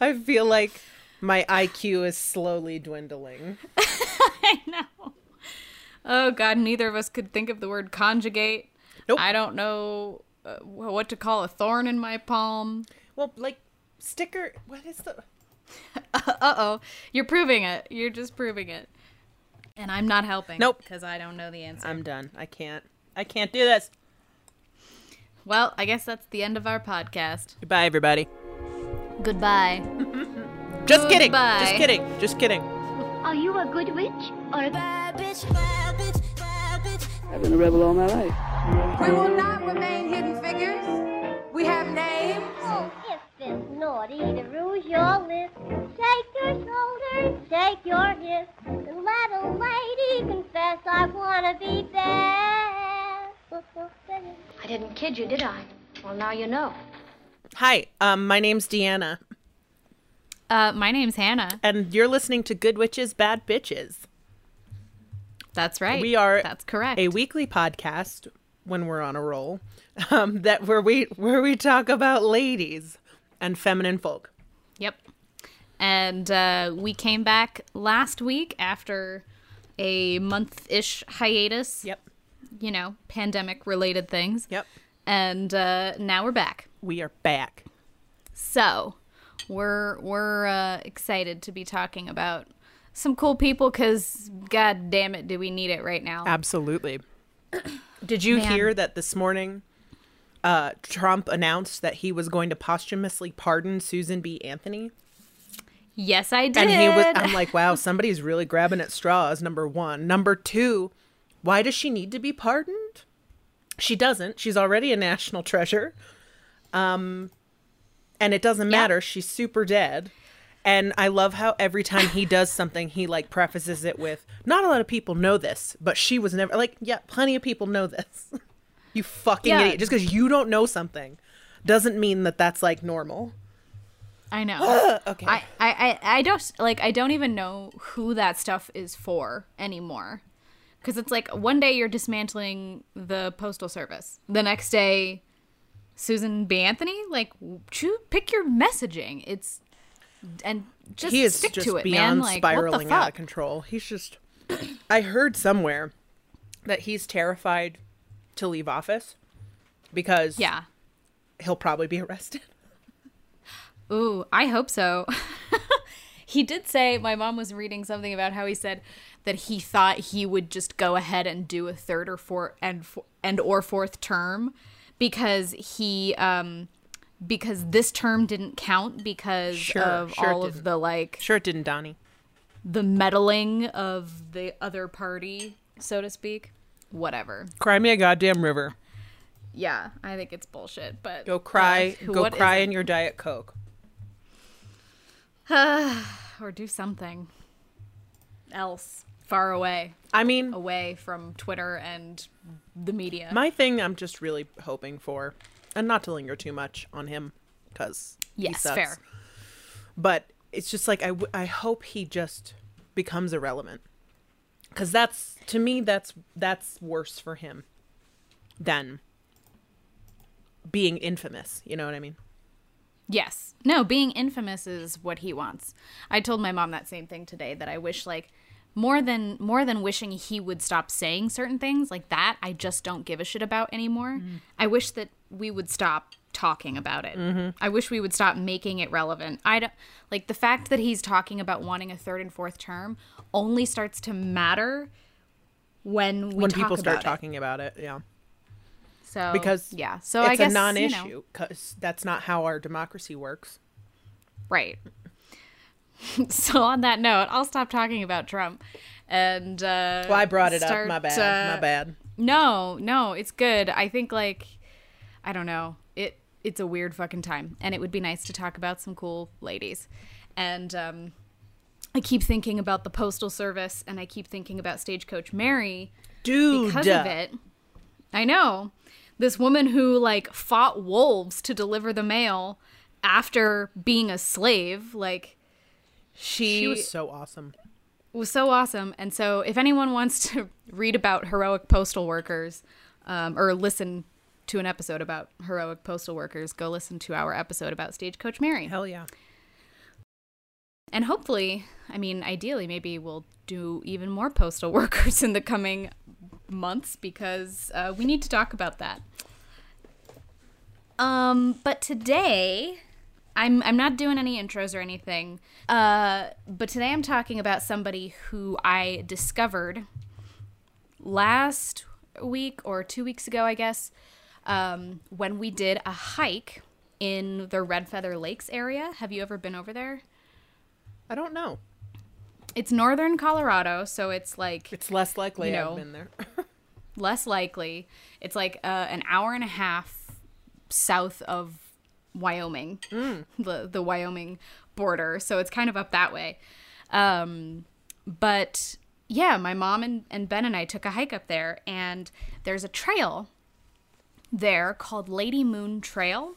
I feel like my IQ is slowly dwindling. I know. Oh God, neither of us could think of the word conjugate. Nope. I don't know uh, what to call a thorn in my palm. Well, like sticker. What is the? Uh oh, you're proving it. You're just proving it. And I'm not helping. Nope. because I don't know the answer. I'm done. I can't. I can't do this. well, I guess that's the end of our podcast. Goodbye, everybody. Goodbye. Just kidding. Just kidding. Just kidding. Are you a good witch or a bad bitch? Bad bitch, bad bitch. I've been a rebel all my life. We will not remain hidden figures. We have names. Oh, if it's naughty to rouge your lips, take your shoulders, take your hips, and let a lady confess I wanna be bad. I didn't kid you, did I? Well, now you know. Hi. Um, my name's Deanna, Uh, my name's Hannah. and you're listening to Good Witches, Bad Bitches. That's right. We are That's correct. A weekly podcast when we're on a roll, um, that where we where we talk about ladies and feminine folk. Yep. And uh, we came back last week after a month ish hiatus. Yep. You know, pandemic related things. Yep. And uh, now we're back. We are back. So we're we're uh, excited to be talking about some cool people because god damn it do we need it right now Absolutely. Did you Man. hear that this morning? Uh, Trump announced that he was going to posthumously pardon Susan B. Anthony. yes i did And he was I'm like, wow, somebody's really grabbing at straws, number one. Number two, why does she need to be pardoned? She doesn't. She's already a national treasure. Um and it doesn't Yeah. matter. She's super dead. And I love how every time he does something, he like prefaces it with, not a lot of people know this, but she was never like, yeah, plenty of people know this. you fucking Yeah. idiot. Just because you don't know something doesn't mean that that's like normal. i know Okay. I, I i i don't like i don't even know who that stuff is for anymore because it's like one day you're dismantling the postal service the next day susan b anthony like choo- pick your messaging it's and just he is stick just to it beyond man like spiraling out of control. He's just. I heard somewhere that he's terrified to leave office because yeah he'll probably be arrested. Ooh, I hope so. he did say my mom was reading something about how he said that he thought he would just go ahead and do a third or fourth and and or fourth term because he um because this term didn't count because Sure, of sure all of the like Sure, it didn't, Donnie. the meddling of the other party, so to speak. Whatever. Cry me a goddamn river. Yeah, I think it's bullshit, but Go cry. uh, go cry in your diet coke. or do something else far away. I mean, away from Twitter and the media. my thing. I'm just really hoping for, and not to linger too much on him, because yes, fair. but it's just like I, w- I hope he just becomes irrelevant because that's to me that's that's worse for him than being infamous you know what i mean Yes. No, being infamous is what he wants. I told my mom that same thing today that I wish like more than more than wishing he would stop saying certain things like that, I just don't give a shit about anymore. Mm-hmm. I wish that we would stop talking about it. Mm-hmm. I wish we would stop making it relevant. I don't like the fact that he's talking about wanting a third and fourth term only starts to matter when we when people start about it. talking about it yeah So because yeah, so it's I guess a non-issue You know, because that's not how our democracy works right. so on that note, I'll stop talking about Trump, and uh, well i brought it start, up my bad uh, my bad No, no, it's good. I think like I don't know. It it's a weird fucking time, and it would be nice to talk about some cool ladies, and um. I keep thinking about the postal service, and I keep thinking about Stagecoach Mary, dude because of it. I know. This woman who like fought wolves to deliver the mail after being a slave, like she, she was so awesome was so awesome. And so if anyone wants to read about heroic postal workers um, or listen to an episode about heroic postal workers, go listen to our episode about Stagecoach Mary. hell yeah and hopefully, I mean, ideally, maybe we'll do even more postal workers in the coming months because uh, we need to talk about that. Um, but today, I'm I'm not doing any intros or anything. Uh, but today I'm talking about somebody who I discovered last week or two weeks ago, I guess, um, when we did a hike in the Red Feather Lakes area. Have you ever been over there? I don't know. It's northern Colorado, so it's like It's less likely You know. I've been there. less likely. It's like uh, an hour and a half south of Wyoming, the the Wyoming border. So it's kind of up that way. Um, but yeah, my mom and, and Ben and I took a hike up there, and there's a trail there called Lady Moon Trail,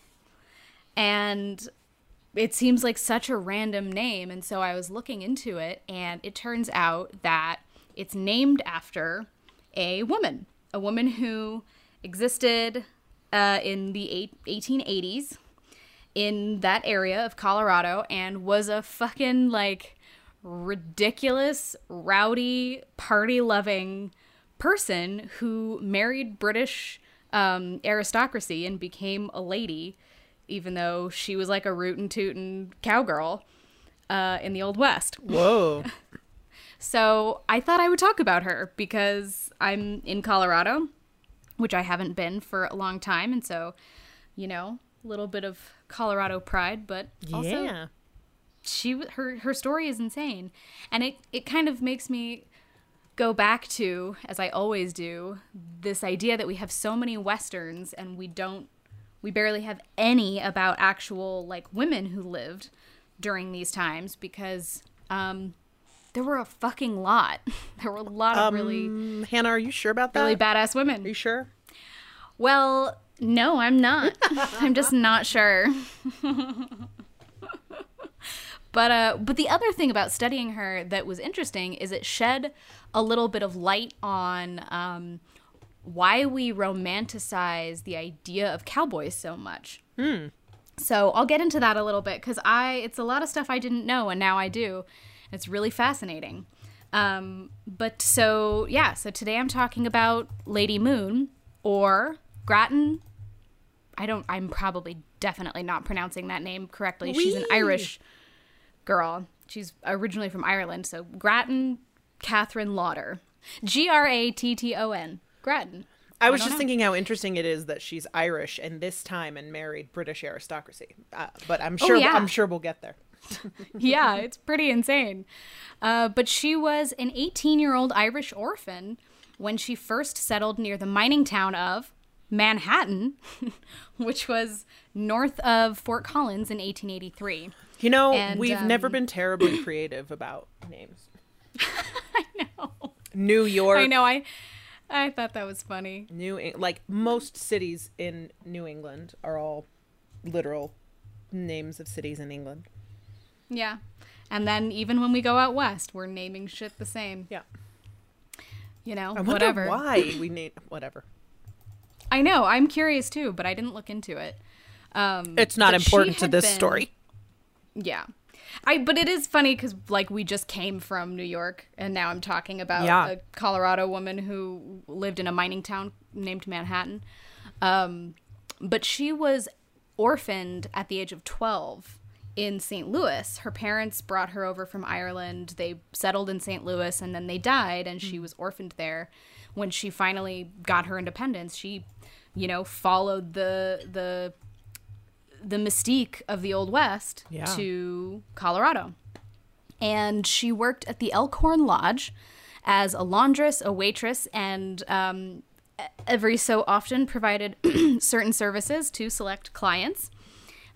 and it seems like such a random name. And so I was looking into it, and it turns out that it's named after a woman, a woman who existed uh, in the eight, 1880s in that area of Colorado and was a fucking like ridiculous, rowdy, party loving person who married British um, aristocracy and became a lady, even though she was like a rootin' tootin' cowgirl uh, in the Old West. Whoa. So I thought I would talk about her because I'm in Colorado, which I haven't been for a long time. And so, you know, a little bit of Colorado pride, but also yeah. she her her story is insane and it it kind of makes me go back to as i always do this idea that we have so many westerns and we don't we barely have any about actual like women who lived during these times because um there were a fucking lot there were a lot of really Um, Hannah, are you sure about that? really badass women. Are women you sure? well no i'm not i'm just not sure But uh, but the other thing about studying her that was interesting is it shed a little bit of light on um, why we romanticize the idea of cowboys so much. So I'll get into that a little bit because I it's a lot of stuff I didn't know and now I do. It's really fascinating. Um, but so yeah, so today I'm talking about Lady Moon or Gratton. I don't. I'm probably definitely not pronouncing that name correctly. She's an Irish girl. She's originally from Ireland. So Gratton Catherine Lauder. G R A T T O N. Gratton. I was don't just know. thinking how interesting it is that she's Irish and this time and married British aristocracy. Uh, but I'm sure Oh, sure yeah. I'm sure we'll get there. yeah, it's pretty insane. Uh, but she was an 18 year old Irish orphan when she first settled near the mining town of Manhattan, which was north of Fort Collins in 1883. You know, And, we've never um, been terribly creative about names. I know. New York, I know. I I thought that was funny. New like most cities in New England are all literal names of cities in England. Yeah. And then even when we go out west, we're naming shit the same. Yeah. You know, I whatever. why we name whatever. I know. I'm curious too, but I didn't look into it. Um, It's not important to this been- story. Yeah. I but it is funny cuz like we just came from New York and now I'm talking about Yeah. a Colorado woman who lived in a mining town named Manhattan. Um but she was orphaned at the age of 12 in St. Louis. Her parents brought her over from Ireland. They settled in St. Louis and then they died and she was orphaned there. When she finally got her independence, she you know, followed the the the mystique of the Old West Yeah. to Colorado. And she worked at the Elkhorn Lodge as a laundress, a waitress, and um, every so often provided certain services to select clients.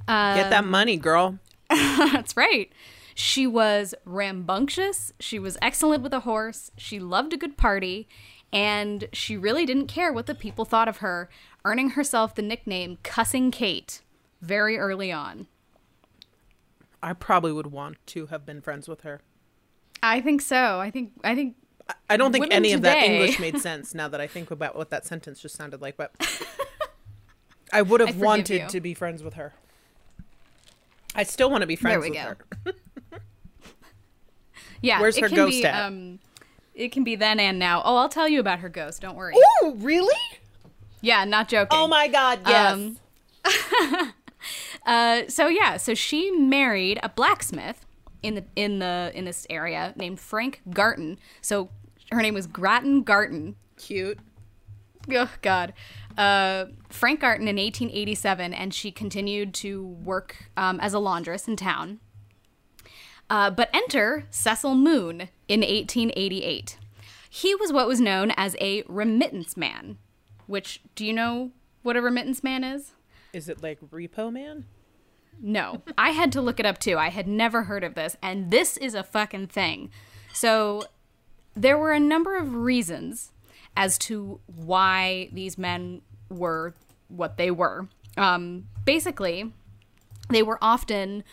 Get that money, girl. That's right. She was rambunctious. She was excellent with a horse. She loved a good party. And she really didn't care what the people thought of her, earning herself the nickname Cussing Kate very early on. I probably would want to have been friends with her. I think so. I think I think I don't think any of that English made sense now that I think about what that sentence just sounded like, but I would have forgive wanted you. to be friends with her. I still want to be friends we with go. her. Yeah, Where's it her ghost be, at? Um, it can be then and now. Oh, I'll tell you about her ghost. Don't worry. Oh, really? Yeah, not joking. Oh my god, yes. Um, Uh, so yeah, so she married a blacksmith in the in the in this area named Frank Garton. So her name was Gratton Garton. Cute. Oh God, uh, Frank Garton in 1887, and she continued to work um, as a laundress in town. Uh, but enter Cecil Moon in 1888. He was what was known as a remittance man. Which do you know what a remittance man is? Is it like Repo Man? No, I had to look it up too. I had never heard of this, and this is a fucking thing. So, there were a number of reasons as to why these men were what they were. Um, basically, they were often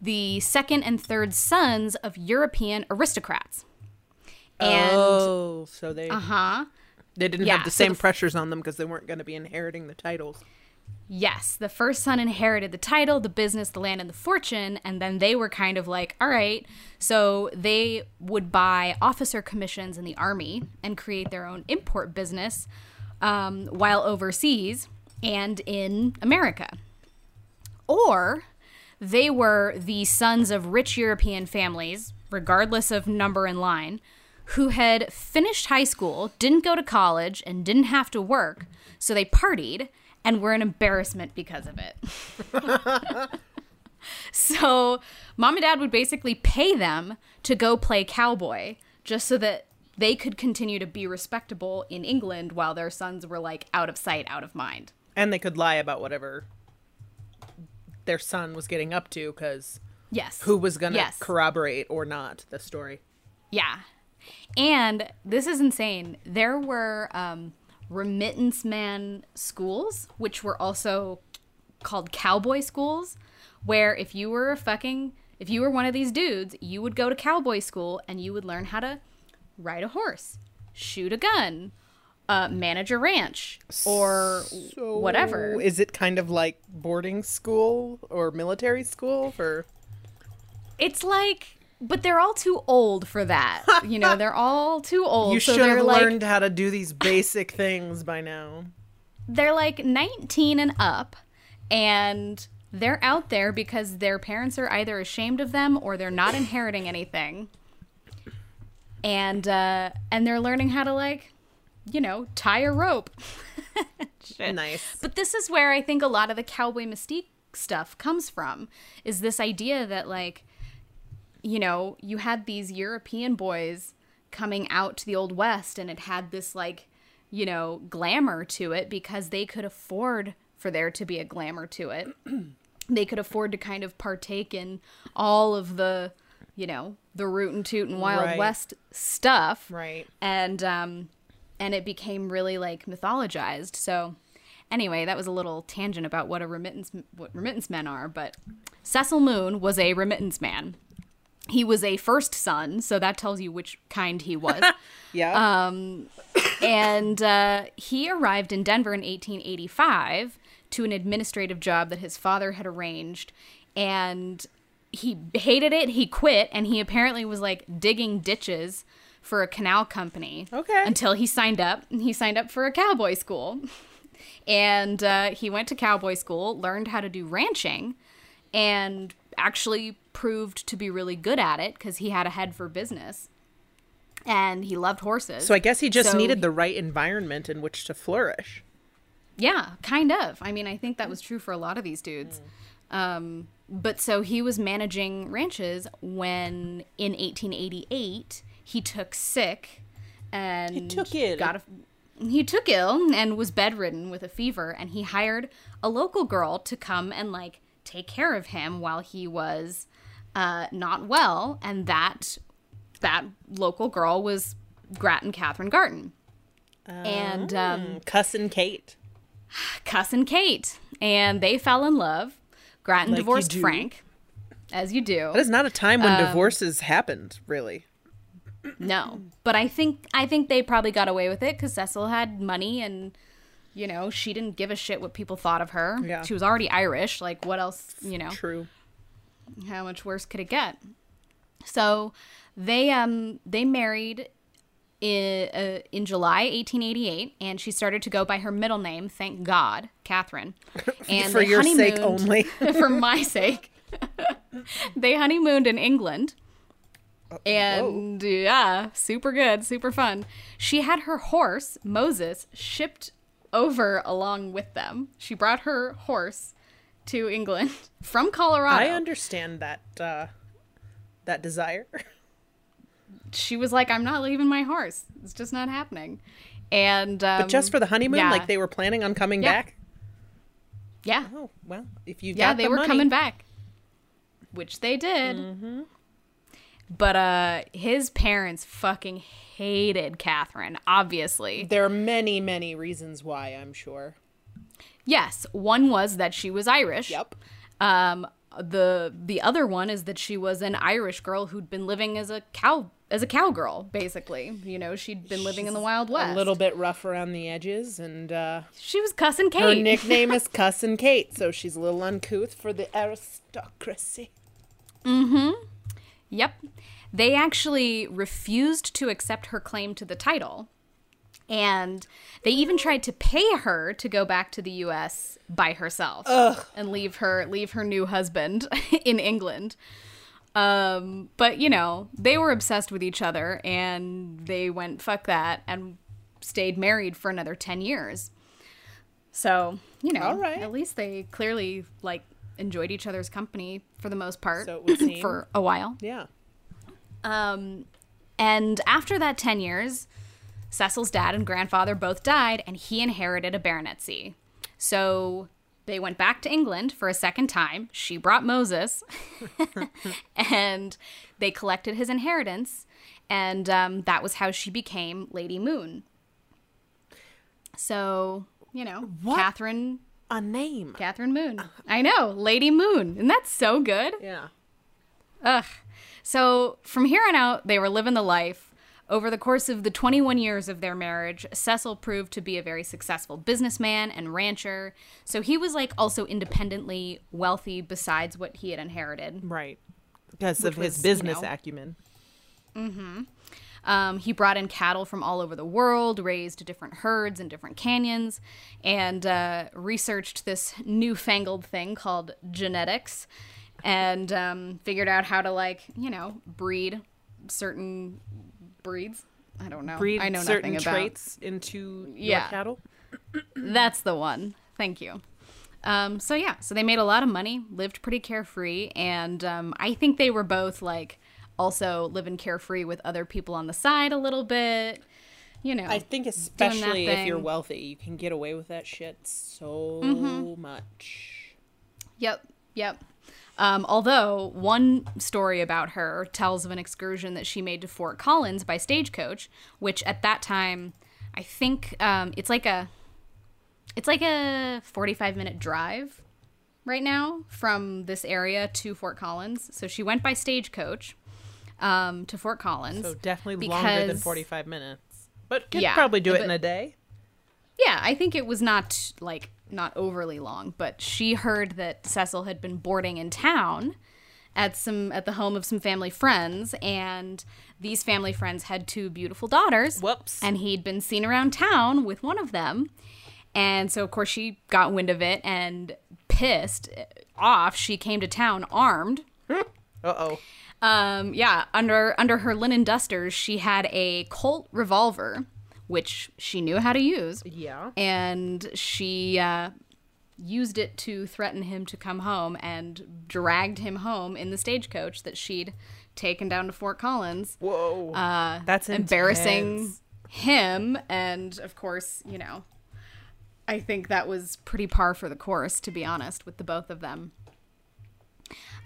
the second and third sons of European aristocrats. And oh, so they Uh huh? they didn't yeah, have the so same the pressures on them because they weren't going to be inheriting the titles. Yes, the first son inherited the title, the business, the land, and the fortune, and then they were kind of like, all right. So they would buy officer commissions in the army and create their own import business um, while overseas and in America. Or they were the sons of rich European families, regardless of number in line, who had finished high school, didn't go to college, and didn't have to work, so they partied and were an embarrassment because of it. so mom and dad would basically pay them to go play cowboy just so that they could continue to be respectable in England while their sons were like out of sight, out of mind. And they could lie about whatever their son was getting up to because Yes. who was going to Yes. corroborate or not the story. Yeah. And this is insane. There were um, remittance man schools, which were also called cowboy schools, where if you were a fucking, if you were one of these dudes, you would go to cowboy school and you would learn how to ride a horse, shoot a gun, uh, manage a ranch, or whatever. Is it kind of like boarding school or military school for It's like, but they're all too old for that. You know, they're all too old. You so should have like, learned how to do these basic things by now. they're like 19 and up and they're out there because their parents are either ashamed of them or they're not inheriting anything and uh and they're learning how to like you know tie a rope. Nice. but this is where i think a lot of the cowboy mystique stuff comes from is this idea that like you know you had these european boys coming out to the old west and it had this like you know glamour to it because they could afford for there to be a glamour to it they could afford to kind of partake in all of the you know the root and toot and wild Right. west stuff Right. and um and it became really like mythologized so anyway that was a little tangent about what a remittance what remittance men are but cecil moon was a remittance man he was a first son so that tells you which kind he was Yeah. um, and uh, he arrived in Denver in 1885 to an administrative job that his father had arranged, and he hated it. He quit, and he apparently was like digging ditches for a canal company. Okay. Until he signed up. He signed up for a cowboy school, and uh, he went to cowboy school, learned how to do ranching, and actually proved to be really good at it because he had a head for business. And he loved horses. so I guess he just so- needed the right environment in which to flourish. Yeah, kind of. I mean, I think that was true for a lot of these dudes. Um, but so he was managing ranches when in 1888 he took sick and took ill. got a he took ill and was bedridden with a fever and he hired a local girl to come and like take care of him while he was uh, not well and that that local girl was Gratton Catherine Garton. and um, Cousin Kate. cousin Kate, and they fell in love. Gratton Like divorced. Frank, as you do. That is not a time when Um, divorces happened, really. No, but I think I think they probably got away with it because Cecil had money, and you know she didn't give a shit what people thought of her. Yeah. She was already Irish. Like, what else? You know, True. how much worse could it get? So they um they married in, uh, in July 1888, and she started to go by her middle name. Thank God, Catherine. And For your sake only. for my sake. they honeymooned in England. And yeah, super good, super fun. She had her horse, Moses, shipped over along with them. She brought her horse to England from Colorado. I understand that uh, that desire. she was like, I'm not leaving my horse. It's just not happening. And um, But just for the honeymoon, yeah. like they were planning on coming Yeah. back. yeah, Oh well, if you yeah, they the were money- coming back, which they did. Mm-hmm. But uh, his parents fucking hated Catherine. Obviously, There are many, many reasons why. I'm sure. yes. One was that she was Irish. Yep. Um, the the other one is that she was an Irish girl who'd been living as a cow as a cowgirl, basically. You know, she'd been living in the Wild West. A little bit rough around the edges, and uh, She was cussing Kate. her nickname is Cussin' Kate, so she's a little uncouth for the aristocracy. Yep. They actually refused to accept her claim to the title. And they even tried to pay her to go back to the US by herself and leave her leave her new husband in England. Um, but you know, they were obsessed with each other and they went fuck that and stayed married for another 10 years. So, you know, right. at least they clearly like enjoyed each other's company for the most part So it would seem. for a while. Yeah. Um, and after that 10 years, Cecil's dad and grandfather both died, and he inherited a baronetcy. So they went back to England for a second time. She brought Moses, and they collected his inheritance, and um, that was how she became Lady Moon. So, you know, What? Catherine, A name. Catherine Moon. I know, Lady Moon. And that's so good. Yeah. Ugh. So from here on out, they were living the life. Over the course of the 21 years of their marriage, Cecil proved to be a very successful businessman and rancher. So he was like also independently wealthy besides what he had inherited. Right. Because of his was, you business know- acumen. Mm-hmm. Um, he brought in cattle from all over the world, raised different herds in different canyons, and uh, researched this newfangled thing called genetics, and um, figured out how to like you know breed certain breeds. I don't know. Breed I know certain nothing about traits into Yeah. cattle. That's the one. Thank you. Um, so yeah, so they made a lot of money, lived pretty carefree, and um, I think they were both like also living carefree with other people on the side a little bit. You know, I think especially if you're wealthy, you can get away with that shit so Mm-hmm. much. Yep, yep. Um, although one story about her tells of an excursion that she made to Fort Collins by stagecoach, which at that time, I think um, it's like a, it's like a forty-five minute drive, right now from this area to Fort Collins. So she went by stagecoach um, to Fort Collins. So definitely longer than 45 minutes. But could Yeah, probably do it but- in a day. Yeah, I think it was not like not overly long, but she heard that Cecil had been boarding in town at some at the home of some family friends and these family friends had two beautiful daughters. Whoops. And he'd been seen around town with one of them. And so of course she got wind of it and pissed off, she came to town armed Uh-oh. Um, yeah, under under her linen dusters, she had a Colt revolver, which she knew how to use, Yeah. and she uh, used it to threaten him to come home, and dragged him home in the stagecoach that she'd taken down to Fort Collins, Whoa. uh, That's embarrassing intense. him, and of course, you know, I think that was pretty par for the course, to be honest, with the both of them.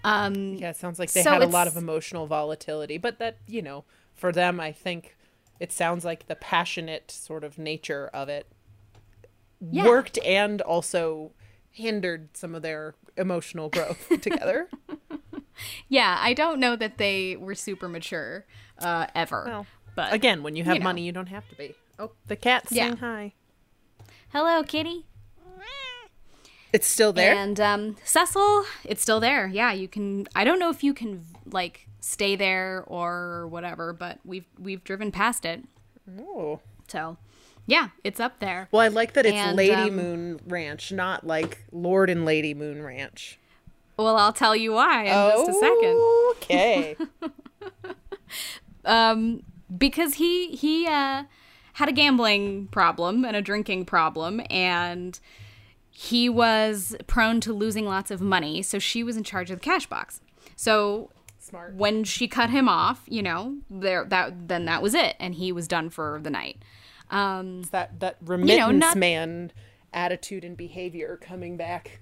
Um, Yeah, it sounds like they So had a lot of emotional volatility, but that, you know, for them, I think it sounds like the passionate sort of nature of it Yeah. worked and also hindered some of their emotional growth together. Yeah, I don't know that they were super mature uh, ever. Well, but Again, when you have you know. money, you don't have to be. Oh, the cat's Yeah. saying hi. hello, kitty. It's still there? And um, Cecil, it's still there. Yeah, you can. I don't know if you can like stay there or whatever, but we've we've driven past it. Oh. So, yeah, it's up there. Well, I like that it's And, Lady um, Moon Ranch, not like Lord and Lady Moon Ranch. Well, I'll tell you why in just a second. Okay. um, because he he uh, had a gambling problem and a drinking problem, and he was prone to losing lots of money. So she was in charge of the cash box. So Smart. when she cut him off, you know, there that then that was it, and he was done for the night. Um, It's that that remittance not- man attitude and behavior coming back.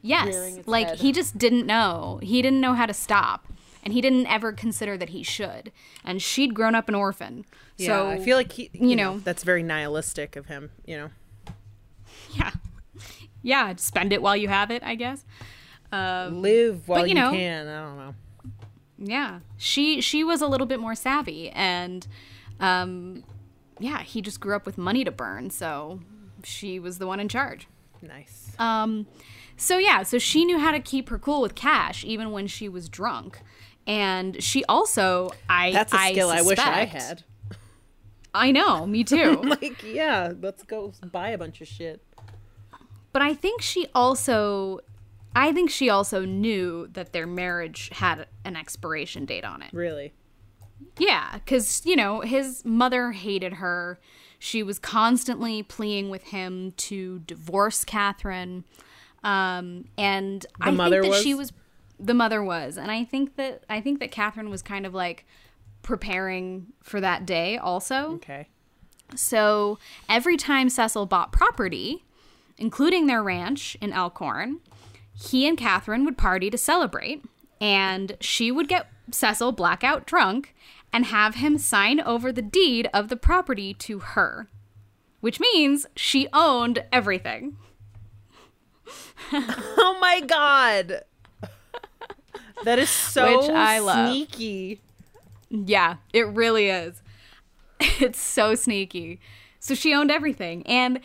Yes, like head. he just didn't know. He didn't know how to stop, and he didn't ever consider that he should. And she'd grown up an orphan, Yeah, so I feel like he, you, you know, know. that's very nihilistic of him. You know, yeah, yeah. Spend it while you have it, I guess. Um, live while but, you you, know- can. I don't know. yeah, she she was a little bit more savvy, and um, yeah, he just grew up with money to burn, so she was the one in charge. Nice. Um, so yeah, so she knew how to keep her cool with cash even when she was drunk, and she also I That's a skill I, wish I had. I know, me too. Like, yeah, let's go buy a bunch of shit. But I think she also, I think she also knew that their marriage had an expiration date on it. Really. Yeah, because, you know, his mother hated her. She was constantly pleading with him to divorce Catherine. Um, and I mother think that she was? was the mother was. And I think that I think that Catherine was kind of like preparing for that day also. Okay. So every time Cecil bought property, including their ranch in Elkhorn, he and Catherine would party to celebrate, and she would get Cecil blackout drunk and have him sign over the deed of the property to her, which means she owned everything. Oh my god. That is so Which I love. sneaky. Yeah, it really is. It's so sneaky. So she owned everything. And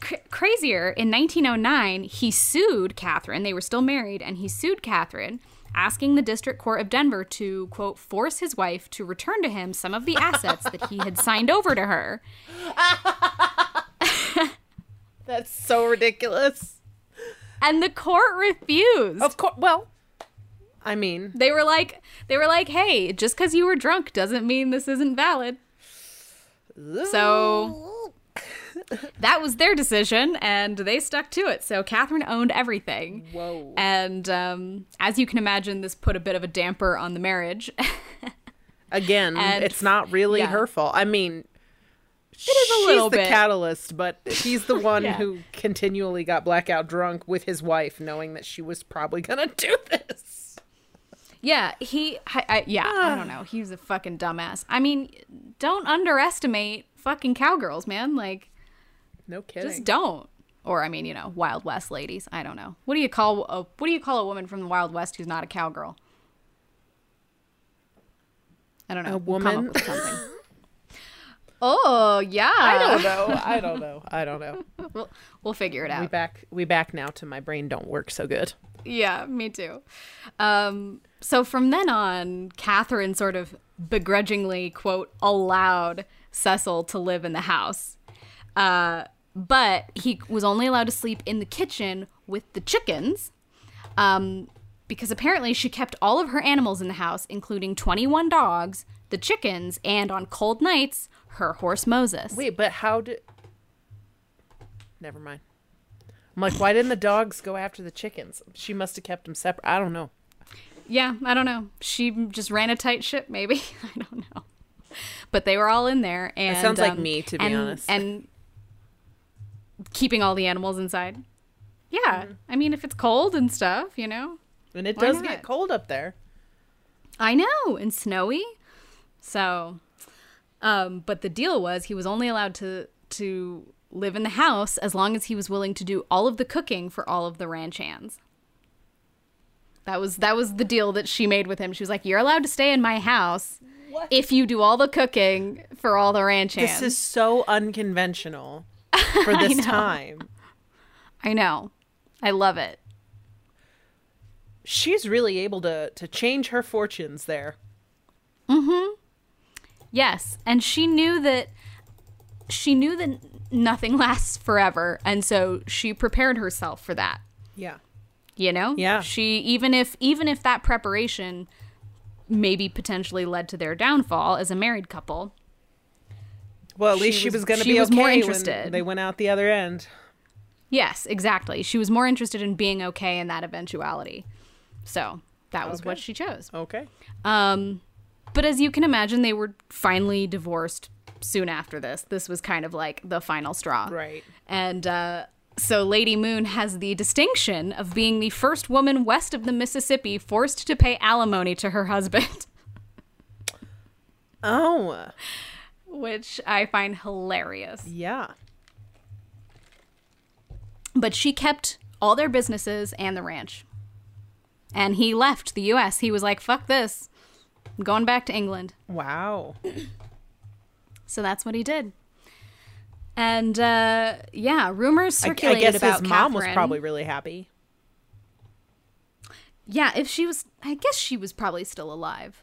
cr- crazier, in 1909, he sued Catherine. They were still married, and he sued Catherine, asking the District Court of Denver to, quote, force his wife to return to him some of the assets that he had signed over to her. That's so ridiculous. And the court refused. Of course. Well, I mean, They were like, they were like, hey, just because you were drunk doesn't mean this isn't valid. So that was their decision, and they stuck to it. So Catherine owned everything. Whoa. And um, as you can imagine, this put a bit of a damper on the marriage. again, And- it's not really yeah. her fault. I mean, is a little she's the bit. catalyst, but he's the one Yeah. who continually got blackout drunk with his wife, knowing that she was probably gonna do this. yeah, he, I, I, yeah, I don't know. He was a fucking dumbass. I mean, don't underestimate fucking cowgirls, man. Like, No kidding. just don't. Or I mean, you know, Wild West ladies. I don't know. What do you call a what do you call a woman from the Wild West who's not a cowgirl? I don't know. A We'll come up woman? oh yeah. I don't know. I don't know. I don't know. We'll, we'll figure it We out. back. We back now to my brain don't work so good. Yeah, me too. Um, so from then on, Catherine sort of begrudgingly, quote, allowed Cecil to live in the house. Uh, but he was only allowed to sleep in the kitchen with the chickens um, because apparently she kept all of her animals in the house, including 21 dogs, the chickens, and on cold nights, her horse Moses. Wait, but how did? Never mind. I'm like, why didn't the dogs go after the chickens? She must have kept them separate. I don't know. Yeah, I don't know. She just ran a tight ship, maybe. I don't know. But they were all in there, and sounds like um, me, to be and- honest. And keeping all the animals inside. Yeah, Mm-hmm. I mean, if it's cold and stuff, you know. And it does not? get cold up there. I know, and snowy. So, um, but the deal was he was only allowed to to live in the house as long as he was willing to do all of the cooking for all of the ranch hands. That was that was the deal that she made with him. She was like, "You're allowed to stay in my house if you do all the cooking for all the ranch hands." This is so unconventional for this know. time. I know. I love it. she's really able to to change her fortunes there. Mhm. Yes, and she knew that she knew that nothing lasts forever, and so she prepared herself for that. Yeah. You know? Yeah. She even if even if that preparation maybe potentially led to their downfall as a married couple. Well, at She least she was- was, going to be was okay more when interested. they went out the other end. Yes, exactly. She was more interested in being okay in that eventuality. So, that was what she chose. Okay. Um, but as you can imagine, they were finally divorced soon after this. This was kind of like the final straw. Right. And uh, so Lady Moon has the distinction of being the first woman west of the Mississippi forced to pay alimony to her husband, Oh, which I find hilarious. yeah. But she kept all their businesses and the ranch. And he left the US. He was like, fuck this. I'm going back to England. Wow. So that's what he did. And uh, yeah, rumors circulated I, I guess about his mom was probably really happy. Yeah, if she was, I guess she was probably still alive.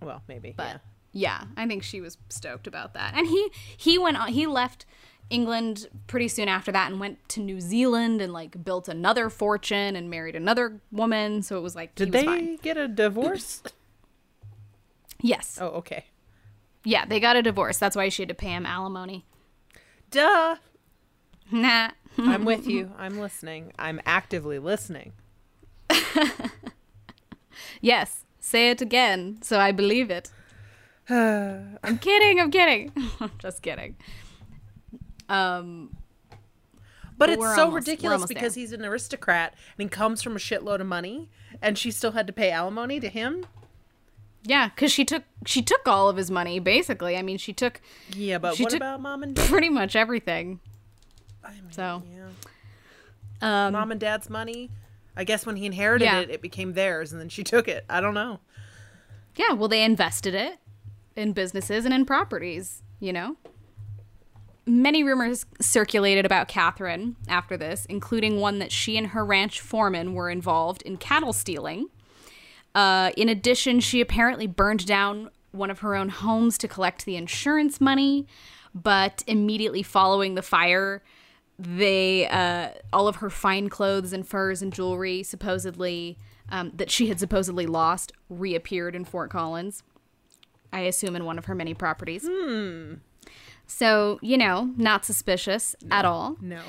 Well, maybe. But yeah. Yeah, I think she was stoked about that. And he he went on. He left England pretty soon after that and went to New Zealand and like built another fortune and married another woman. So it was like Did was they fine. get a divorce? Yes. oh, okay. Yeah, they got a divorce. That's why she had to pay him alimony. Duh. Nah. I'm with you. I'm listening. I'm actively listening. Yes. Say it again so I believe it. I'm kidding. I'm kidding. I'm just kidding. Um, But But it's so almost- ridiculous because there. he's an aristocrat and he comes from a shitload of money and she still had to pay alimony to him. yeah, because she took she took all of his money basically. I mean, she took Yeah, but She what took- about mom and dad? pretty much everything. I mean, So, yeah. um, mom and dad's money. I guess when he inherited Yeah. it, it became theirs, and then she took it. I don't know. yeah, well, they invested it in businesses and in properties. You know. Many rumors circulated about Catherine after this, including one that she and her ranch foreman were involved in cattle stealing. Uh, in addition, she apparently burned down one of her own homes to collect the insurance money, but immediately following the fire, they uh, all of her fine clothes and furs and jewelry supposedly um, that she had supposedly lost reappeared in Fort Collins. I assume in one of her many properties. So you know, not suspicious at all. No.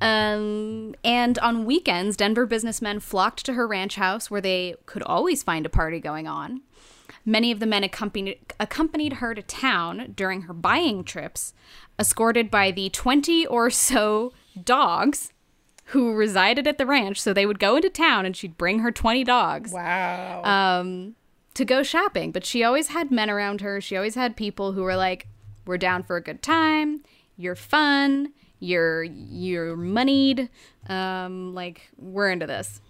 Um, and on weekends, Denver businessmen flocked to her ranch house where they could always find a party going on. Many of the men accompanied, accompanied her to town during her buying trips, escorted by the 20 or so dogs who resided at the ranch. So they would go into town and she'd bring her 20 dogs Wow. um, to go shopping. But she always had men around her. She always had people who were like, "We're down for a good time. You're fun. You're you're moneyed. Um, like we're into this."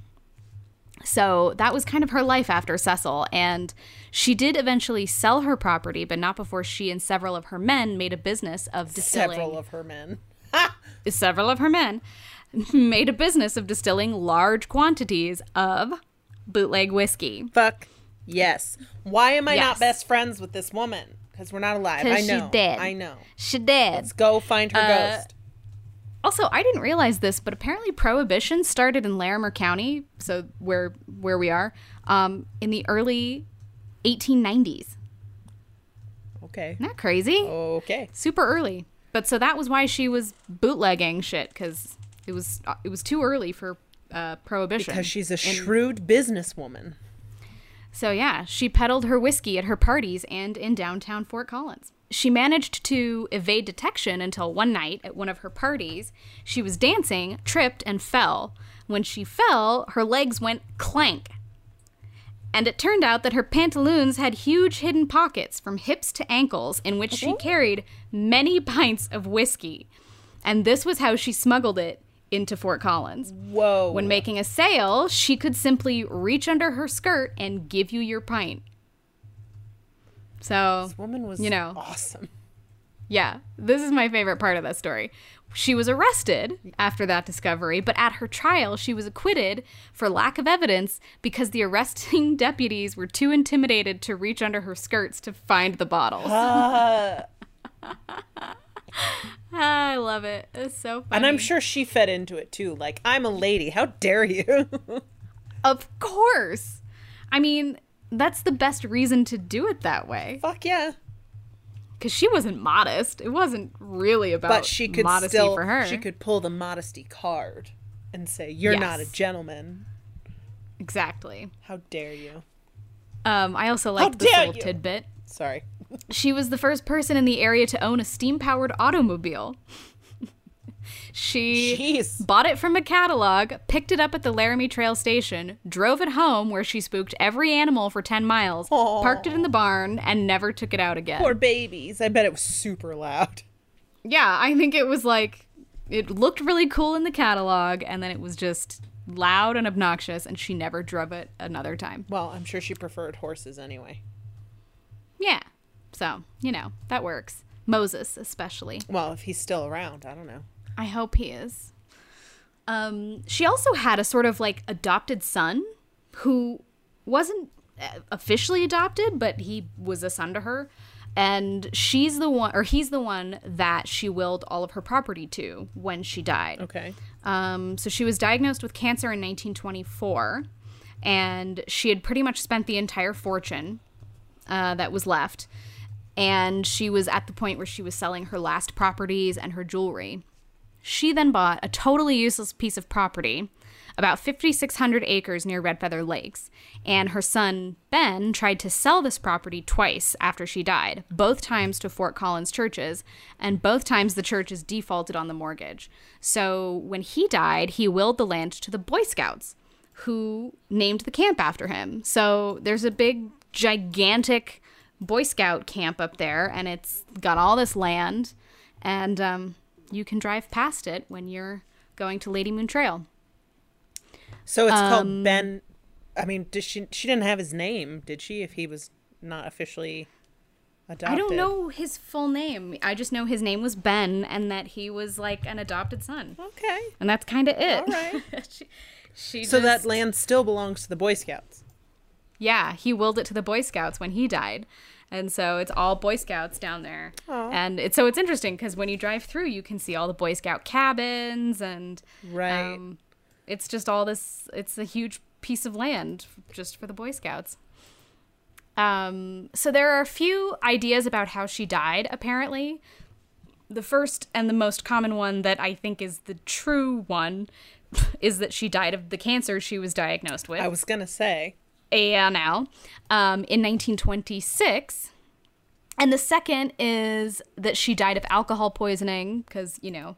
So that was kind of her life after Cecil, and she did eventually sell her property, but not before she and several of her men made a business of distilling Several of her men. several of her men made a business of distilling large quantities of bootleg whiskey. Fuck yes. Why am I Yes. not best friends with this woman? Because we're not alive. I know. dead. I know. She dead. Let's go find her Uh, ghost. Also, I didn't realize this, but apparently prohibition started in Larimer County, so where where we are, um, in the early 1890s. Okay. That crazy? Okay. Super early. But so that was why she was bootlegging shit because it was it was too early for uh, prohibition. Because she's a shrewd businesswoman. So, yeah, she peddled her whiskey at her parties and in downtown Fort Collins. She managed to evade detection until one night at one of her parties, she was dancing, tripped, and fell. When she fell, her legs went clank. And it turned out that her pantaloons had huge hidden pockets from hips to ankles in which she carried many pints of whiskey. And this was how she smuggled it into Fort Collins. Whoa. When making a sale, she could simply reach under her skirt and give you your pint. So, this woman was you know. awesome. Yeah, this is my favorite part of that story. She was arrested after that discovery, but at her trial, she was acquitted for lack of evidence because the arresting deputies were too intimidated to reach under her skirts to find the bottles. Ah, I love it. It's so funny. And I'm sure she fed into it too. Like, I'm a lady. How dare you? Of course. I mean, that's the best reason to do it that way. Fuck yeah. Because she wasn't modest. It wasn't really about But she could modesty still for her. she could pull the modesty card and say, "You're not a gentleman." Exactly. How dare you? Um, I also liked this little you! tidbit. Sorry. She was the first person in the area to own a steam powered automobile. she Jeez. bought it from a catalog, picked it up at the Laramie Trail station, drove it home where she spooked every animal for 10 miles, parked it in the barn, and never took it out again. Poor babies. I bet it was super loud. yeah, I think it was like, it looked really cool in the catalog, and then it was just loud and obnoxious, and she never drove it another time. Well, I'm sure she preferred horses anyway. Yeah. So, you know, that works. Moses, especially. Well, if he's still around, I don't know. I hope he is. Um, she also had a sort of like adopted son who wasn't uh, officially adopted, but he was a son to her. And she's the one, or he's the one that she willed all of her property to when she died. Okay. Um, so she was diagnosed with cancer in 1924, and she had pretty much spent the entire fortune uh, that was left. And she was at the point where she was selling her last properties and her jewelry. She then bought a totally useless piece of property, about 5,600 acres near Red Feather Lakes, and her son, Ben, tried to sell this property twice after she died, both times to Fort Collins churches, and both times the churches defaulted on the mortgage. So when he died, he willed the land to the Boy Scouts, who named the camp after him. So there's a big, gigantic Boy Scout camp up there, and it's got all this land, and um, you can drive past it when you're going to Lady Moon Trail. So it's Um, called Ben. I mean, did she? She didn't have his name, did she? If he was not officially adopted. I don't know his full name. I just know his name was Ben, and that he was like an adopted son, Okay. and that's kind of it. All right. she, she So that land still belongs to the Boy Scouts. Yeah, he willed it to the Boy Scouts when he died. And so it's all Boy Scouts down there. And it's so it's interesting because when you drive through, you can see all the Boy Scout cabins and Right. um, it's just all this. It's a huge piece of land just for the Boy Scouts. Um, so there are a few ideas about how she died. Apparently, the first and the most common one that I think is the true one is that she died of the cancer she was diagnosed with. I was gonna say. ANL um, in 1926. And the second is that she died of alcohol poisoning because, you know,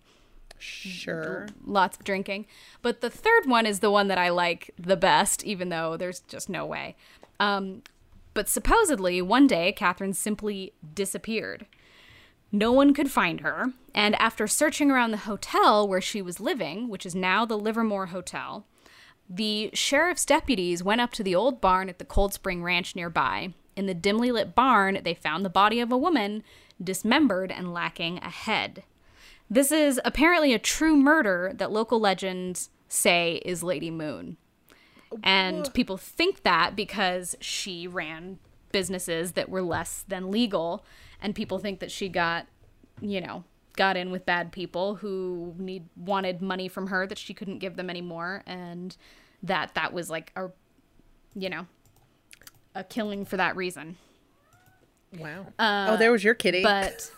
Sure. lots of drinking. But the third one is the one that I like the best, even though there's just no way. Um, but supposedly, one day, Catherine simply disappeared. No one could find her, and after searching around the hotel where she was living, which is now the Livermore Hotel, the sheriff's deputies went up to the old barn at the Cold Spring Ranch nearby. In the dimly lit barn, they found the body of a woman, dismembered and lacking a head. This is apparently a true murder that local legends say is Lady Moon. And people think that because she ran businesses that were less than legal, and people think that she got, you know, got in with bad people who need wanted money from her that she couldn't give them anymore, and that that was like a, you know, a killing for that reason. Wow. oh, there was your kitty. Uh, But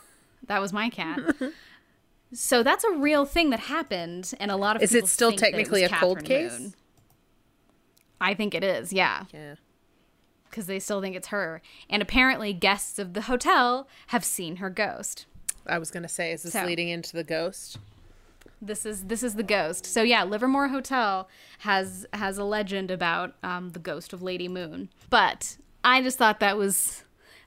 that was my cat. so that's a real thing that happened, and a lot of Is it still it technically was a cold case? Moon. I think it is, yeah, yeah. because they still think it's her. And apparently, guests of the hotel have seen her ghost. I was gonna say, is this So- leading into the ghost? This is this is the ghost. So yeah, Livermore Hotel has has a legend about um, the ghost of Lady Moon. But I just thought that was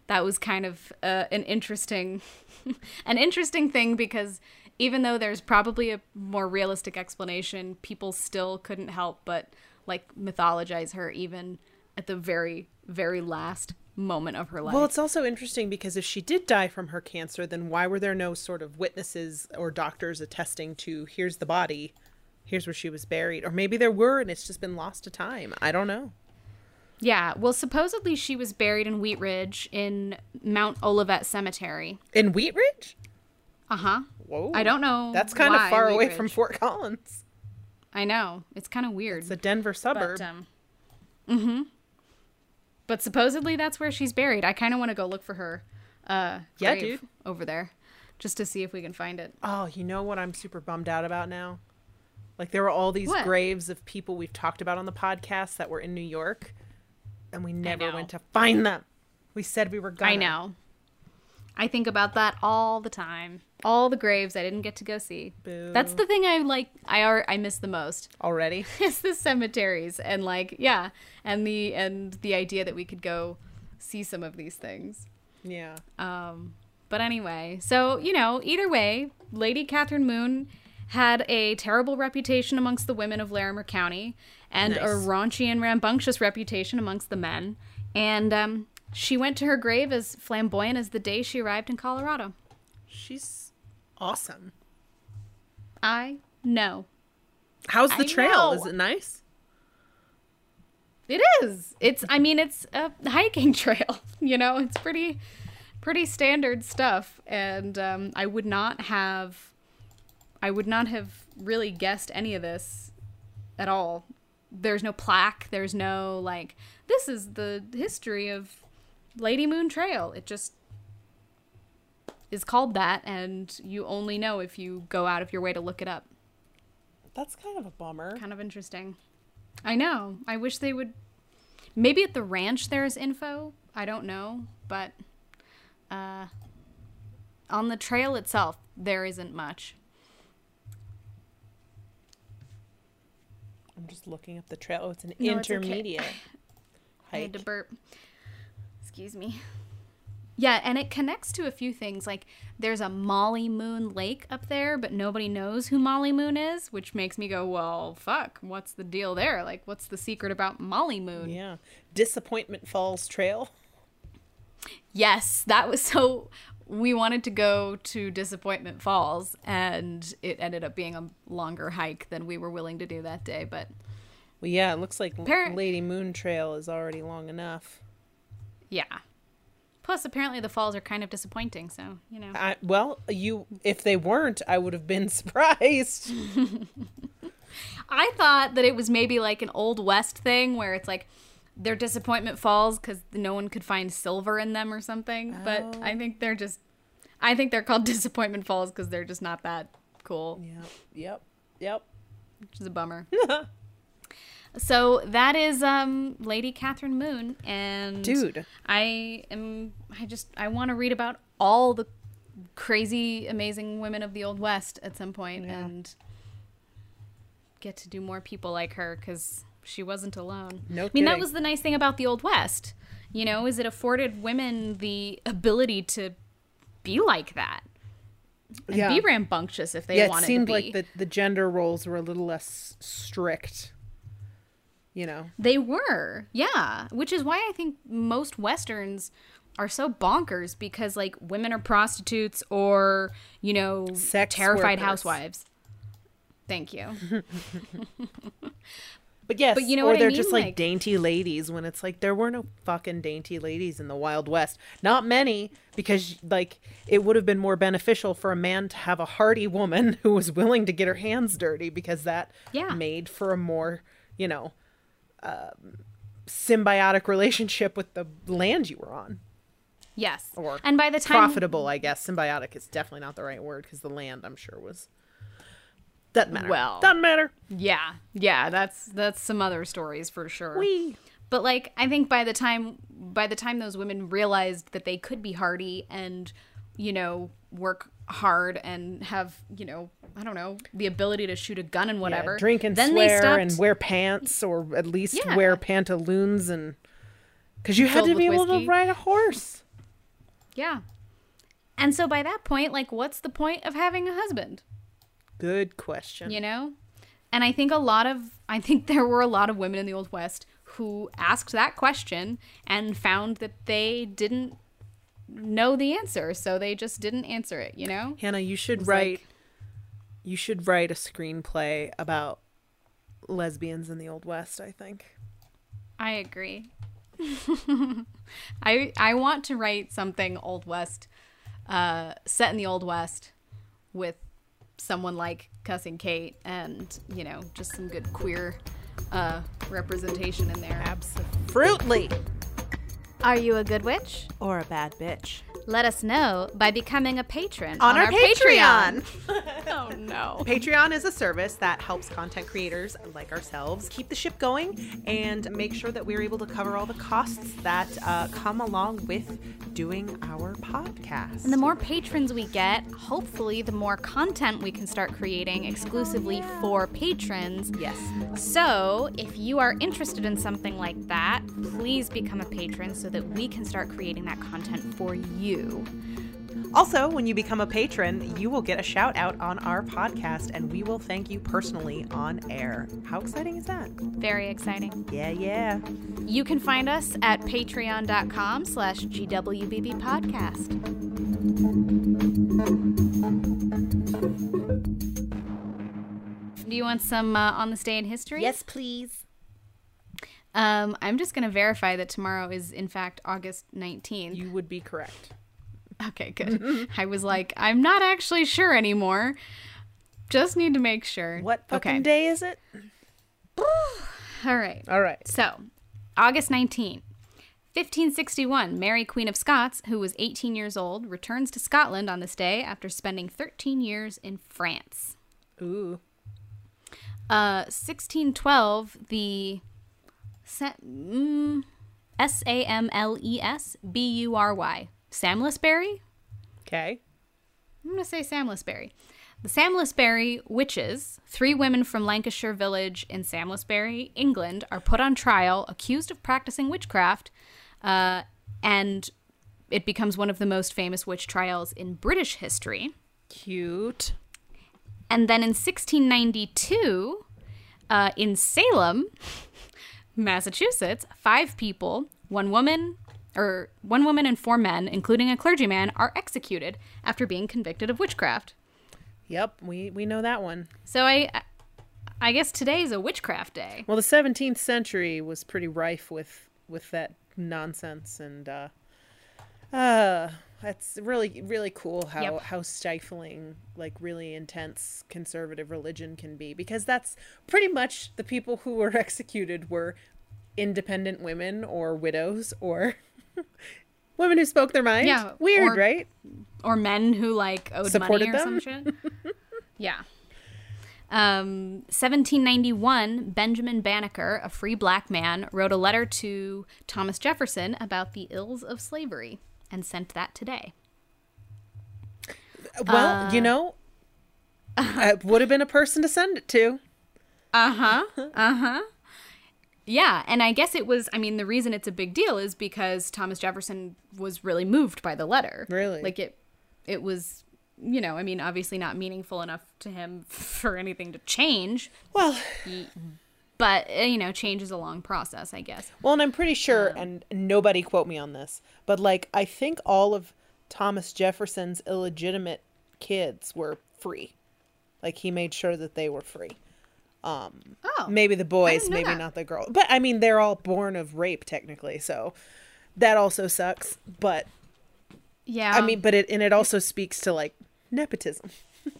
that was kind of uh, an interesting an interesting thing because even though there's probably a more realistic explanation, people still couldn't help but like mythologize her even at the very very last moment of her life. Well, it's also interesting because if she did die from her cancer, then why were there no sort of witnesses or doctors attesting to here's the body, here's where she was buried, or maybe there were and it's just been lost to time. I don't know. yeah, well, supposedly she was buried in Wheat Ridge in Mount Olivet Cemetery. In Wheat Ridge? Uh huh. Whoa, I don't know. That's kind of far Wheat away Ridge. from Fort Collins. I know it's kind of weird. It's a Denver suburb. But, um, mm-hmm. But supposedly that's where she's buried. I kind of want to go look for her. Uh, Yeah, grave dude. over there, just to see if we can find it. Oh, you know what I'm super bummed out about now? Like there were all these What? graves of people we've talked about on the podcast that were in New York, and we never went to find them. We said we were gonna. I know. I think about that all the time. All the graves I didn't get to go see. That's the thing I like. I are I miss the most. already. Is the cemeteries and like yeah, and the and the idea that we could go see some of these things. Yeah. Um, but anyway, so you know, either way, Lady Catherine Moon had a terrible reputation amongst the women of Larimer County, and a raunchy and rambunctious reputation amongst the men. And um, she went to her grave as flamboyant as the day she arrived in Colorado. She's awesome. I know How's the I trail? know. Is it nice? it is. It's. I mean, it's a hiking trail. You know, it's pretty, pretty standard stuff. And um, I would not have, I would not have really guessed any of this at all. There's no plaque. There's no like. This is the history of Lady Moon Trail. It just is called that, and you only know if you go out of your way to look it up. That's kind of a bummer. Kind of interesting. I know. I wish they would. Maybe at the ranch there's info. I don't know, but uh, on the trail itself there isn't much. I'm just looking up the trail. Oh, it's an No, it's okay. intermediate I had to burp. Excuse me. Yeah, and it connects to a few things. Like there's a Molly Moon Lake up there, but nobody knows who Molly Moon is, which makes me go, "Well, fuck, what's the deal there? Like what's the secret about Molly Moon?" Yeah. Disappointment Falls Trail. Yes, that was so. We wanted to go to Disappointment Falls, and it ended up being a longer hike than we were willing to do that day. But Well, yeah, it looks like L- Appar- Lady Moon Trail is already long enough. Yeah. Plus, apparently the falls are kind of disappointing. So you know. I, well, you if they weren't, I would have been surprised. I thought that it was maybe like an old west thing where it's like they're disappointment falls because no one could find silver in them or something. But I oh. think they're just, I think they're called disappointment falls because they're just not that cool, yep. Yep. Yep. which is a bummer. so that is um Lady Catherine Moon and Dude. I am I just I want to read about all the crazy amazing women of the old west at some point and get to do more people like her cuz she wasn't alone. No I mean that was the nice thing about the old west. You know, is it afforded women the ability to be like that. And Yeah. be rambunctious if they yeah, wanted to be. It seemed like the, the gender roles were a little less strict. You know. They were, yeah. Which is why I think most westerns are so bonkers because like women are prostitutes or you know Sex terrified workers. housewives. Thank you. But yes, But you know or what I they're mean? just like, Like- dainty ladies when it's like there were no fucking dainty ladies in the Wild West. Not many, because like it would have been more beneficial for a man to have a hardy woman who was willing to get her hands dirty because that Yeah. made for a more, you know, um, symbiotic relationship with the land you were on. Yes. Or and by the time Profitable, I guess. Symbiotic is definitely not the right word because the land, I'm sure, was. Doesn't matter. Well. doesn't matter. Yeah. Yeah, that's that's some other stories for sure. We. But like I think by the time by the time those women realized that they could be hardy and you know work hard and have you know I don't know the ability to shoot a gun and whatever Yeah, drink and then swear stopped and wear pants or at least Yeah. wear pantaloons and because you had to be able whiskey. to ride a horse. yeah and so by that point like what's the point of having a husband Good question. you know and I think a lot of I think there were a lot of women in the old west who asked that question and found that they didn't know the answer, so they just didn't answer it, you know? Hannah, you should write. like- you should write a screenplay about lesbians in the Old West. I think. I agree. I I want to write something Old West, uh, set in the Old West, with someone like Cussing Kate, and you know, just some good queer uh, representation in there. Absolutely. Fruitly Are you a good witch? or a bad bitch Let us know by becoming a patron on, our, Patreon. oh no! Patreon is a service that helps content creators like ourselves keep the ship going and make sure that we're able to cover all the costs that uh, come along with doing our podcast. And the more patrons we get, hopefully, the more content we can start creating exclusively for patrons. yes. So, if you are interested in something like that, please become a patron so that we can start creating that content for you. Also, when you become a patron, you will get a shout out on our podcast and we will thank you personally on air. How exciting is that? Very exciting. Yeah, yeah. You can find us at patreon.com slash GWBB podcast. Do you want some uh, on this day in history? Yes, please. Um, I'm just going to verify that tomorrow is, in fact, August 19th. You would be correct. Okay, good. I was like, I'm not actually sure anymore. Just need to make sure. What fucking okay. day is it? All right. All right. So, August 19, 1561, Mary, Queen of Scots, who was 18 years old, returns to Scotland on this day after spending 13 years in France. Ooh. Uh, 1612, the Sa- mm, S A M L E S B U R Y, Samlesbury? Okay. I'm going to say Samlesbury. The Samlesbury witches, three women from Lancashire village in Samlesbury, England, are put on trial accused of practicing witchcraft, uh, and it becomes one of the most famous witch trials in British history. Cute. And then in 1692, uh, in Salem, Massachusetts, five people, one woman, or one woman and four men, including a clergyman, are executed after being convicted of witchcraft. Yep, we we know that one. So I, I guess today is a witchcraft day. Well, the 17th century was pretty rife with with that nonsense and uh uh that's really really cool how Yep. how stifling like really intense conservative religion can be because that's pretty much the people who were executed were independent women or widows or women who spoke their mind. Yeah, Weird, or- right? Or men who like owed Supported money or them? some shit. yeah. Um, 1791, Benjamin Banneker, a free black man, wrote a letter to Thomas Jefferson about the ills of slavery and sent that today. Well, Uh. you know, I would have been a person to send it to. Yeah, and I guess it was. I mean, the reason it's a big deal is because Thomas Jefferson was really moved by the letter. Really? like it. It was, you know, I mean, obviously not meaningful enough to him for anything to change, Well, but uh, you know, change is a long process, I guess. Well, and I'm pretty sure, and nobody quote me on this, but like I think all of Thomas Jefferson's illegitimate kids were free. Like he made sure that they were free. Um, oh, Maybe the boys, maybe that. not the girl. But I mean, they're all born of rape technically, so that also sucks. But yeah. I mean, but it and it also speaks to like nepotism.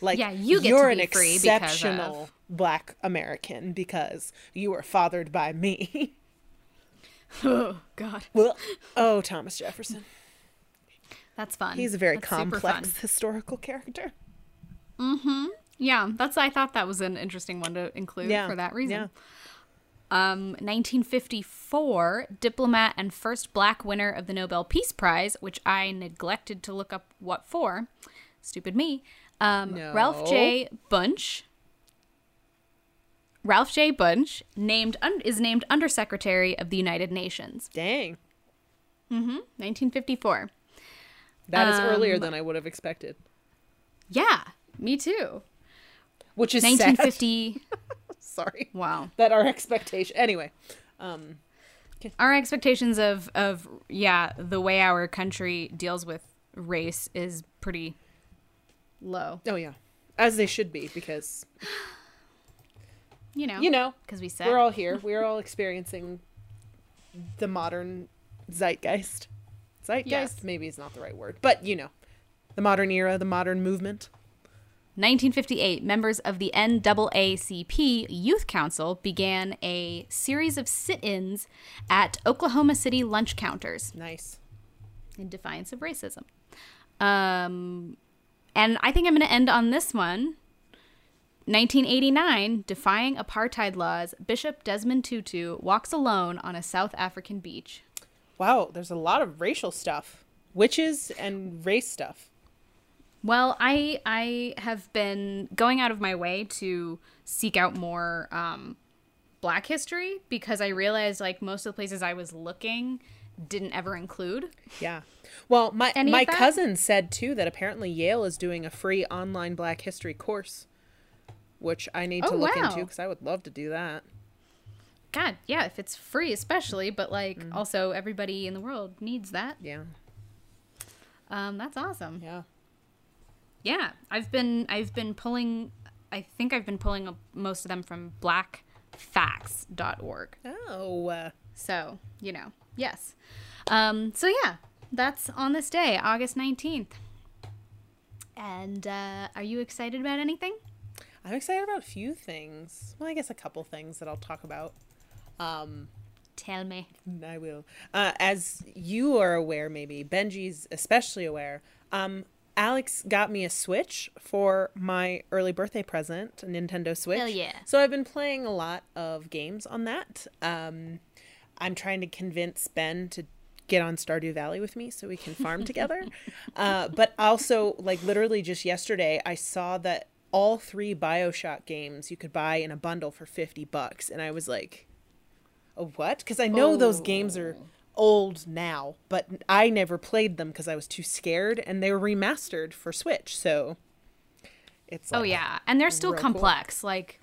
like Yeah, you get you're an exceptional of- black American because you were fathered by me. oh God, Well, oh, Thomas Jefferson. that's fun. He's a very That's complex historical character. Mm-hmm. Yeah, that's. I thought that was an interesting one to include Yeah. for that reason. Yeah. Um, 1954, diplomat and first black winner of the Nobel Peace Prize, which I neglected to look up what for. Stupid me. Um, Ralph J. Bunche. Ralph J. Bunche named un- is named Undersecretary of the United Nations. Dang. 1954. That is earlier Um, than I would have expected. Yeah, me too. Which is sad. 1950. Sorry. Wow. That our expectation. Anyway, um Our expectations of of yeah, the way our country deals with race is pretty low. oh yeah, as they should be because You know. you know because we said we're all here. We're all experiencing the modern zeitgeist. Zeitgeist Yes. maybe is not the right word, but you know, the modern era, the modern movement. 1958, members of the NAACP Youth Council began a series of sit ins at Oklahoma City lunch counters Nice. in defiance of racism. Um, and I think I'm going to end on this one. 1989, defying apartheid laws, Bishop Desmond Tutu walks alone on a South African beach. Wow, there's a lot of racial stuff, witches and race stuff. Well, I I have been going out of my way to seek out more um, Black history because I realized like most of the places I was looking didn't ever include. Yeah. Well, my Any my cousin said too that apparently Yale is doing a free online Black History course, which I need to Oh, look wow. into because I would love to do that. God, yeah, if it's free, especially, but like also everybody in the world needs that. Yeah. Um, that's awesome. Yeah. Yeah, I've been I've been pulling. I think I've been pulling most of them from BlackFacts.org. Oh. So, you know, yes. Um, so, yeah, that's on this day, August 19th. And uh, are you excited about anything? I'm excited about a few things. Well, I guess a couple things that I'll talk about. Um, Tell me. I will. Uh, as you are aware, maybe Benji's especially aware. Um, Alex got me a Switch for my early birthday present, a Nintendo Switch. Hell yeah. So I've been playing a lot of games on that. Um, I'm trying to convince Ben to get on Stardew Valley with me so we can farm together. Uh, but also, like literally just yesterday, I saw that all three Bioshock games you could buy in a bundle for 50 bucks, and I was like, a what? Because I know those games are old now, but I never played them because I was too scared, and they were remastered for Switch. So it's Oh, yeah. And they're still real cool. complex. Like,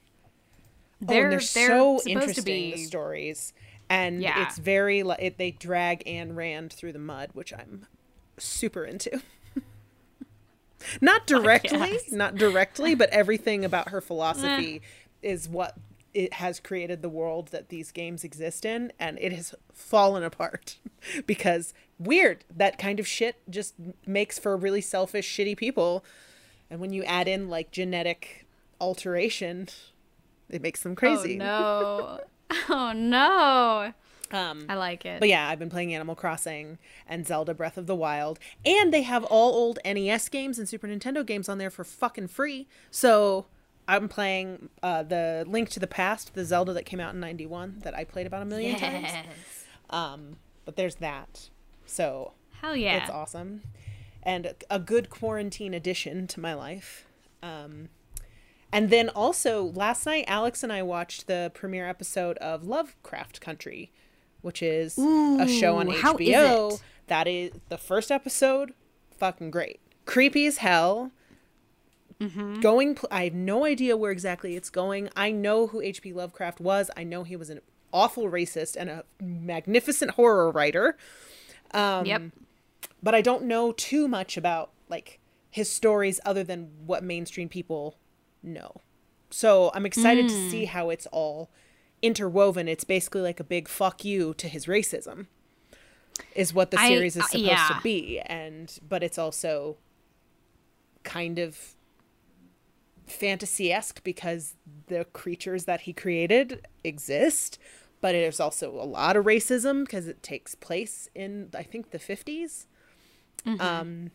oh, they're, and they're, they're so interesting to be. the stories, and Yeah. it's very li- it, they drag Ayn Rand through the mud, which I'm super into. not directly, not directly, but everything about her eh. philosophy is what it has created the world that these games exist in, and it has fallen apart because weird that kind of shit just makes for really selfish, shitty people, and when you add in like genetic alteration, it makes them crazy. Oh, no. oh, no. Um, I like it. but yeah, I've been playing Animal Crossing and Zelda Breath of the Wild, and they have all old NES games and Super Nintendo games on there for fucking free. So I'm playing uh, the Link to the Past, the Zelda that came out in '91 that I played about a million times. yes. Um, but there's that. So Hell yeah. it's awesome, and a- good quarantine addition to my life. Um, and then also last night, Alex and I watched the premiere episode of Lovecraft Country, which is a show on Ooh, is HBO. it? That is the first episode, fucking great, creepy as hell. Mm-hmm. Going, pl- I have no idea where exactly it's going. I know who H.P. Lovecraft was. I know he was an awful racist and a magnificent horror writer yep. but I don't know too much about like his stories other than what mainstream people know. So I'm excited to Hmm. see how it's all interwoven. It's basically like a big fuck you to his racism. Is what the I- series is uh, supposed yeah. to be and but it's also kind of fantasy-esque because the creatures that he created exist but there's also a lot of racism because it takes place in i think the 50s um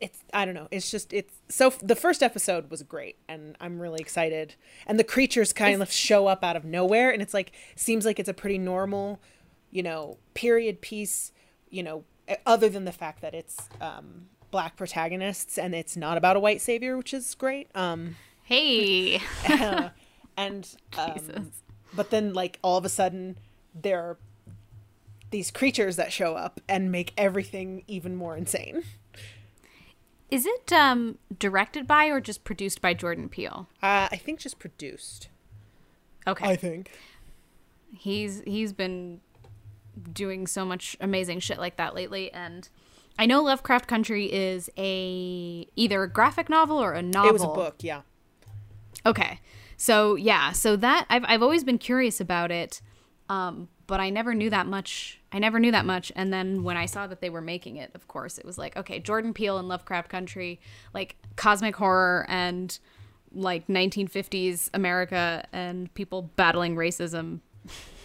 it's i don't know it's just it's so the first episode was great and i'm really excited. And the creatures kind of show up out of nowhere and it's like seems like it's a pretty normal you know period piece you know other than the fact that it's um black protagonists and it's not about a white savior which is great um Hey. and um, but then like all of a sudden there are these creatures that show up and make everything even more insane Is it um directed by or just produced by Jordan Peele? uh, i think just produced Okay. I think. he's he's been doing so much amazing shit like that lately and I know Lovecraft Country is a either a graphic novel or a novel. It was a book, yeah. Okay. So yeah, so that I've I've always been curious about it, um, but I never knew that much. I never knew that much, and then when I saw that they were making it, of course, it was like okay, Jordan Peele and Lovecraft Country, like cosmic horror and like 1950s America and people battling racism.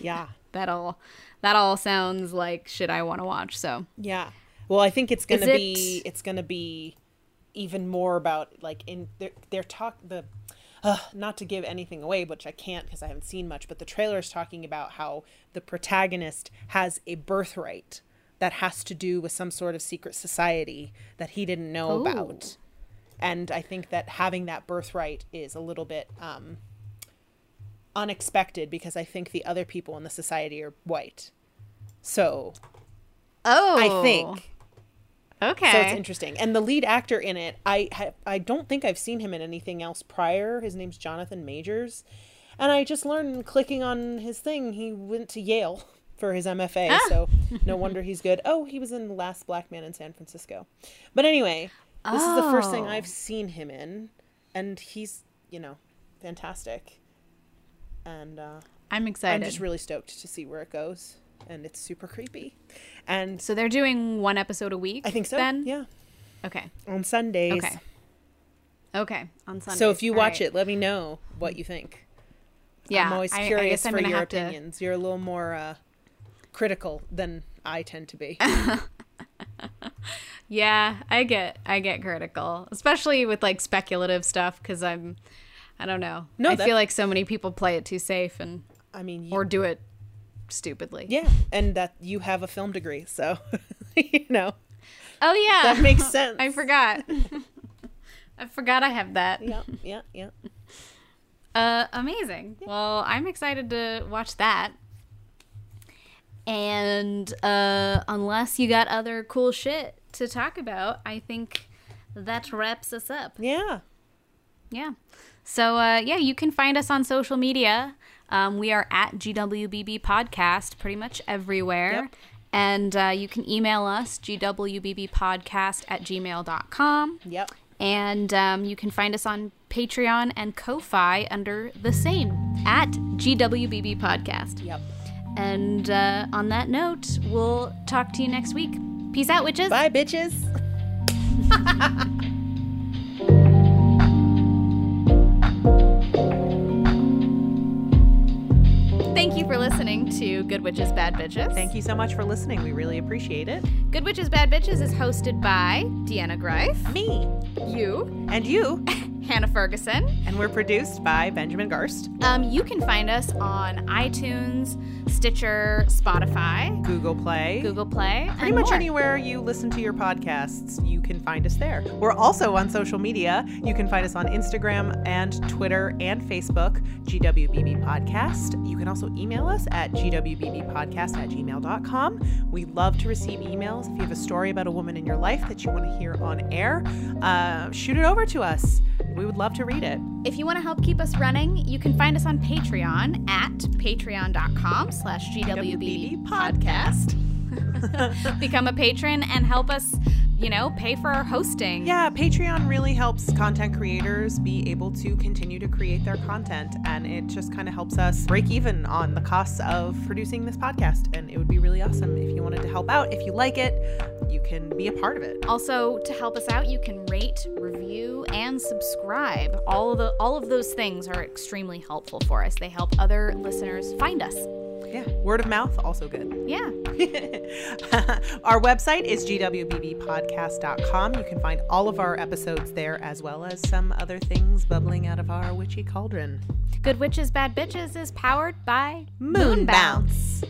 Yeah. That all that all sounds like shit I want to watch. So Yeah. Well, I think it's gonna Is be it's gonna be even more about like in their their talk the uh, not to give anything away, which I can't because I haven't seen much, but the trailer is talking about how the protagonist has a birthright that has to do with some sort of secret society that he didn't know Oh. about. And I think that having that birthright is a little bit um, unexpected because I think the other people in the society are white. So oh, I think okay. so it's interesting. And the lead actor in it, I ha- I don't think I've seen him in anything else prior. His name's Jonathan Majors. And I just learned clicking on his thing, he went to Yale for his MFA. Ah. So no wonder he's good. Oh, he was in The Last Black Man in San Francisco. But anyway, this is the first thing Oh. I've seen him in. And he's, you know, fantastic. And uh, I'm excited. I'm just really stoked to see where it goes. And it's super creepy. And so they're doing one episode a week. I think so. Then Yeah. Okay. On Sundays. Okay. Okay. On Sunday. So if you watch it, let me know what you think. yeah, I'm always I- I curious I'm for your have to- opinions. You're a little more uh, critical than I tend to be. Yeah, I get I get critical, especially with like speculative stuff because I'm I don't know. No, I that- feel like so many people play it too safe and I mean, you, or do it stupidly. yeah, and that you have a film degree, so you know Oh yeah, that makes sense. I forgot. I forgot I have that. Yeah, yeah, yeah. Uh, amazing. Well, I'm excited to watch that. And uh, unless you got other cool shit to talk about, I think that wraps us up. Yeah. Yeah. So, uh, yeah, you can find us on social media. Um, we are at GWBB Podcast pretty much everywhere. Yep. And uh, you can email us, gwbbpodcast at gmail.com. Yep. And um, you can find us on Patreon and Ko-Fi under the same, at GWBB Podcast. Yep. And uh, on that note, we'll talk to you next week. Peace out, witches. Bye, bitches. Thank you for listening to Good Witches, Bad Bitches. Thank you so much for listening. We really appreciate it. Good Witches, Bad Bitches is hosted by Deanna Greif, Me you, and you, Hannah Ferguson. and we're produced by Benjamin Garst, Um, you can find us on iTunes, Stitcher, Spotify, Google Play, Google Play, Pretty much more. anywhere you listen to your podcasts, you can find us there. We're also on social media. You can find us on Instagram and Twitter and Facebook, GWBB Podcast. You can also email us at gwbbpodcast at gmail.com. We love to receive emails. If you have a story about a woman in your life that you want to hear on air, uh, shoot it over to us. We would love to read it. If you want to help keep us running, you can find us on Patreon at patreon.com slash GWBB podcast. Become a patron and help us, you know, pay for our hosting. Yeah, Patreon really helps content creators be able to continue to create their content. And it just kind of helps us break even on the costs of producing this podcast. And it would be really awesome if you wanted to help out. If you like it, you can be a part of it. Also, to help us out, you can rate, review, and subscribe. All of the all of those things are extremely helpful for us. They help other listeners find us. Yeah, word of mouth, also good. Yeah. our website is gwbbpodcast.com. You can find all of our episodes there, as well as some other things bubbling out of our witchy cauldron. Good Witches Bad Bitches is powered by Moon Moonbounce. Bounce.